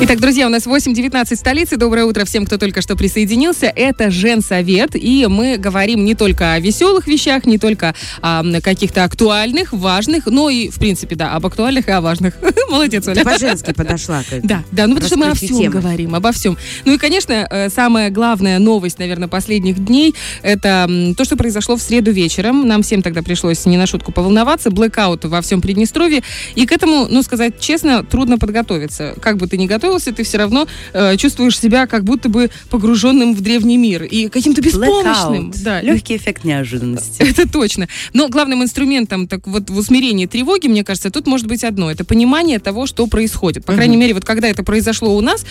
Итак, друзья, у нас 8.19 столицы. Доброе утро всем, кто только что присоединился. Это Женсовет, и мы говорим не только о веселых вещах, не только о каких-то актуальных, важных, но и, в принципе, да, об актуальных и о важных. Молодец, Оля. По-женски подошла. Да, да, ну потому что мы о всем темы. говорим, обо всем. Ну и, конечно, э, самая главная новость, наверное, последних дней, это то, что произошло в среду вечером. Нам всем тогда пришлось не на шутку поволноваться. Блэкаут во всем Приднестровье. И к этому, ну, сказать честно, трудно подготовиться. Как бы ты ни готовился, готовился, ты все равно э, чувствуешь себя как будто бы погруженным в древний мир и каким-то беспомощным. Да. Легкий эффект неожиданности. Это точно. Но главным инструментом так вот в усмирении тревоги, мне кажется, тут может быть одно. Это понимание того, что происходит. По крайней мере, вот когда это произошло у нас,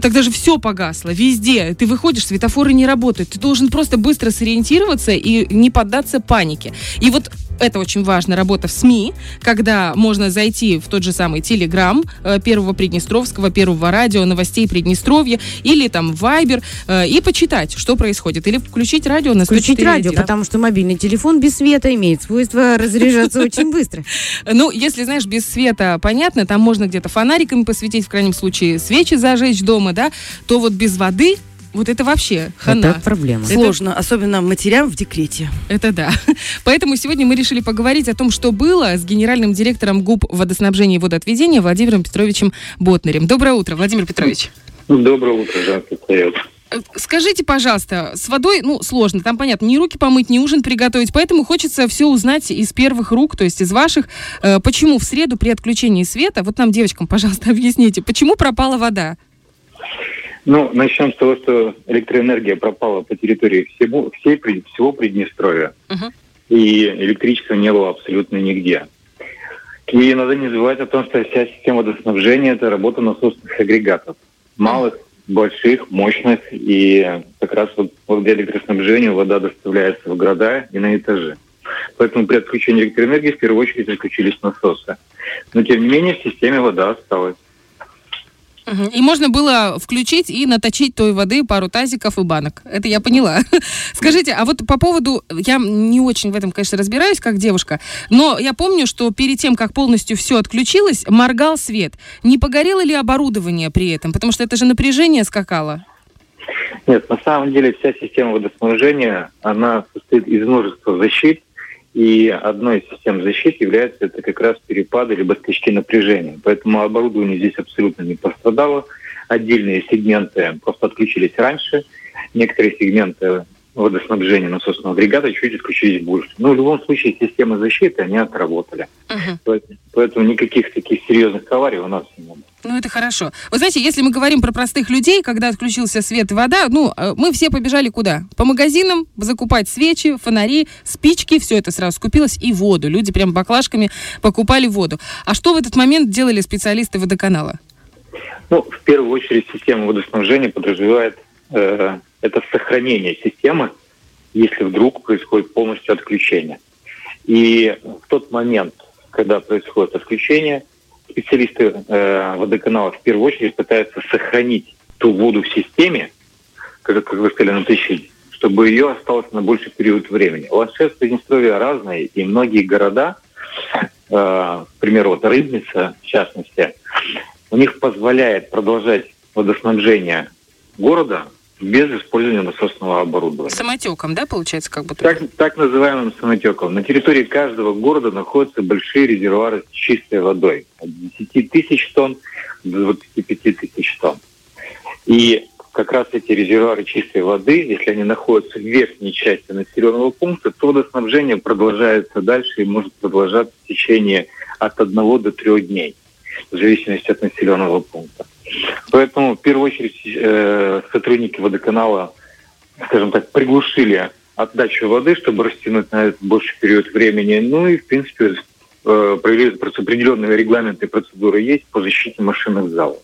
тогда же все погасло, везде. Ты выходишь, светофоры не работают. Ты должен просто быстро сориентироваться и не поддаться панике. И вот это очень важно, работа в СМИ, когда можно зайти в тот же самый Телеграм э, Первого Приднестровского, Первого радио, новостей Приднестровья, или там Вайбер, э, и почитать, что происходит. Или включить радио на Включить радио, да? потому что мобильный телефон без света имеет свойство разряжаться очень быстро. Ну, если, знаешь, без света, понятно, там можно где-то фонариками посветить, в крайнем случае свечи зажечь дома, да, то вот без воды вот это вообще хана. Это проблема. Сложно, это... особенно матерям в декрете. Это да. Поэтому сегодня мы решили поговорить о том, что было с генеральным директором ГУП водоснабжения и водоотведения Владимиром Петровичем Ботнерем. Доброе утро, Владимир Петрович. Доброе утро, Жан Скажите, пожалуйста, с водой, ну, сложно, там, понятно, ни руки помыть, ни ужин приготовить, поэтому хочется все узнать из первых рук, то есть из ваших. Э, почему в среду при отключении света, вот нам, девочкам, пожалуйста, объясните, почему пропала вода? Ну, начнем с того, что электроэнергия пропала по территории всего, всей, всего Приднестровья. Uh-huh. И электричества не было абсолютно нигде. И надо не забывать о том, что вся система водоснабжения – это работа насосных агрегатов. Малых, больших, мощных. И как раз вот благодаря электроснабжению вода доставляется в города и на этажи. Поэтому при отключении электроэнергии в первую очередь отключились насосы. Но тем не менее в системе вода осталась. И можно было включить и наточить той воды пару тазиков и банок. Это я поняла. Скажите, а вот по поводу, я не очень в этом, конечно, разбираюсь, как девушка, но я помню, что перед тем, как полностью все отключилось, моргал свет. Не погорело ли оборудование при этом? Потому что это же напряжение скакало. Нет, на самом деле вся система водоснабжения, она состоит из множества защит, и одной из систем защиты является это как раз перепады либо скачки напряжения. Поэтому оборудование здесь абсолютно не пострадало. Отдельные сегменты просто отключились раньше. Некоторые сегменты водоснабжения насосного агрегата чуть отключились больше. Но в любом случае системы защиты, они отработали. Uh-huh. Поэтому, никаких таких серьезных аварий у нас не было. Ну, это хорошо. Вы знаете, если мы говорим про простых людей, когда отключился свет и вода, ну, э, мы все побежали куда? По магазинам закупать свечи, фонари, спички, все это сразу скупилось, и воду. Люди прям баклажками покупали воду. А что в этот момент делали специалисты водоканала? Ну, в первую очередь, система водоснабжения подразумевает э, это сохранение системы, если вдруг происходит полностью отключение. И в тот момент, когда происходит отключение, специалисты э, водоканала в первую очередь пытаются сохранить ту воду в системе, как, как вы сказали, натащить, чтобы ее осталось на больший период времени. Ландшафт Приднестровья разные, и многие города, э, к примеру, вот Рыбница, в частности, у них позволяет продолжать водоснабжение города без использования насосного оборудования. Самотеком, да, получается, как бы? Так, так называемым самотеком. На территории каждого города находятся большие резервуары с чистой водой. От 10 тысяч тонн до 25 тысяч тонн. И как раз эти резервуары чистой воды, если они находятся в верхней части населенного пункта, то водоснабжение продолжается дальше и может продолжаться в течение от одного до трех дней, в зависимости от населенного пункта. Поэтому, в первую очередь, э, сотрудники водоканала, скажем так, приглушили отдачу воды, чтобы растянуть на этот больший период времени. Ну и, в принципе, э, провели определенные регламенты и процедуры есть по защите машинных залов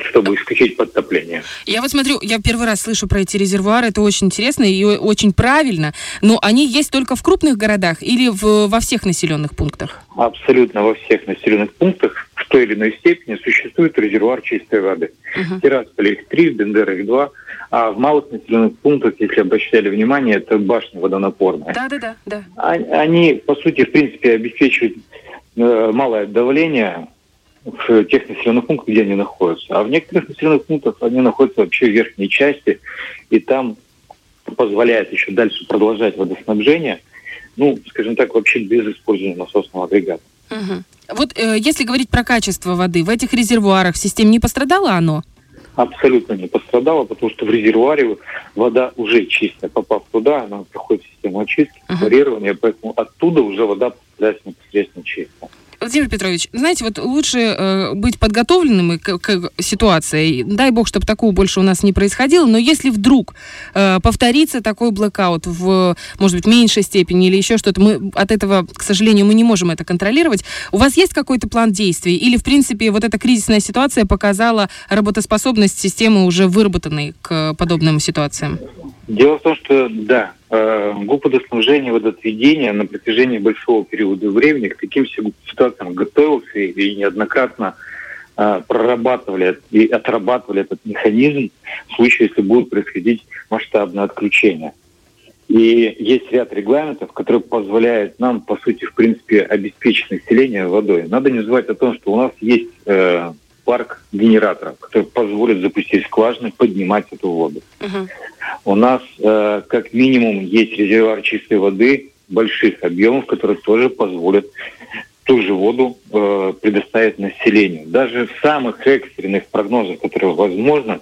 чтобы исключить подтопление. Я вот смотрю, я первый раз слышу про эти резервуары, это очень интересно и очень правильно, но они есть только в крупных городах или в, во всех населенных пунктах? Абсолютно во всех населенных пунктах в той или иной степени существует резервуар чистой воды. Uh-huh. Тирасполе их три, в Бендерах два, а в малых населенных пунктах, если обращали внимание, это башни водонапорные. Да-да-да. да. Они, по сути, в принципе, обеспечивают э, малое давление в тех населенных пунктах, где они находятся. А в некоторых населенных пунктах они находятся вообще в верхней части, и там позволяет еще дальше продолжать водоснабжение, ну, скажем так, вообще без использования насосного агрегата. Угу. Вот э, если говорить про качество воды, в этих резервуарах в системе не пострадало оно? Абсолютно не пострадало, потому что в резервуаре вода уже чистая. Попав туда, она проходит систему очистки, uh-huh. поэтому оттуда уже вода попадает непосредственно чистая. Владимир Петрович, знаете, вот лучше э, быть подготовленным к, к ситуации. Дай бог, чтобы такого больше у нас не происходило. Но если вдруг э, повторится такой блокаут в, может быть, меньшей степени или еще что-то, мы от этого, к сожалению, мы не можем это контролировать. У вас есть какой-то план действий? Или, в принципе, вот эта кризисная ситуация показала работоспособность системы, уже выработанной к подобным ситуациям? Дело в том, что да, э, ГУП водоснабжения и водоотведения на протяжении большого периода времени к таким ситуациям готовился и неоднократно э, прорабатывали и отрабатывали этот механизм в случае, если будет происходить масштабное отключение. И есть ряд регламентов, которые позволяют нам, по сути, в принципе, обеспечить население водой. Надо не забывать о том, что у нас есть э, парк генераторов, который позволит запустить скважины, поднимать эту воду. Uh-huh. У нас э, как минимум есть резервуар чистой воды больших объемов, которые тоже позволят ту же воду э, предоставить населению. Даже в самых экстренных прогнозах, которые возможно,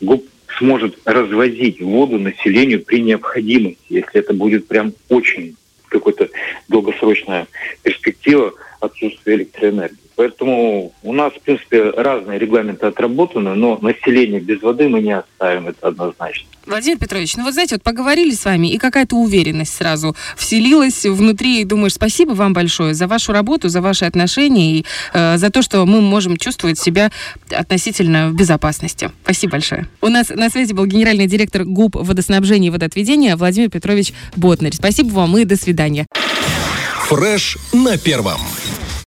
ГУП сможет развозить воду населению при необходимости, если это будет прям очень какая-то долгосрочная перспектива отсутствия электроэнергии. Поэтому у нас, в принципе, разные регламенты отработаны, но население без воды мы не оставим, это однозначно. Владимир Петрович, ну вот знаете, вот поговорили с вами, и какая-то уверенность сразу вселилась внутри, и думаешь, спасибо вам большое за вашу работу, за ваши отношения и э, за то, что мы можем чувствовать себя относительно в безопасности. Спасибо большое. У нас на связи был генеральный директор ГУП водоснабжения и водоотведения Владимир Петрович Ботнер. Спасибо вам и до свидания. Фреш на первом.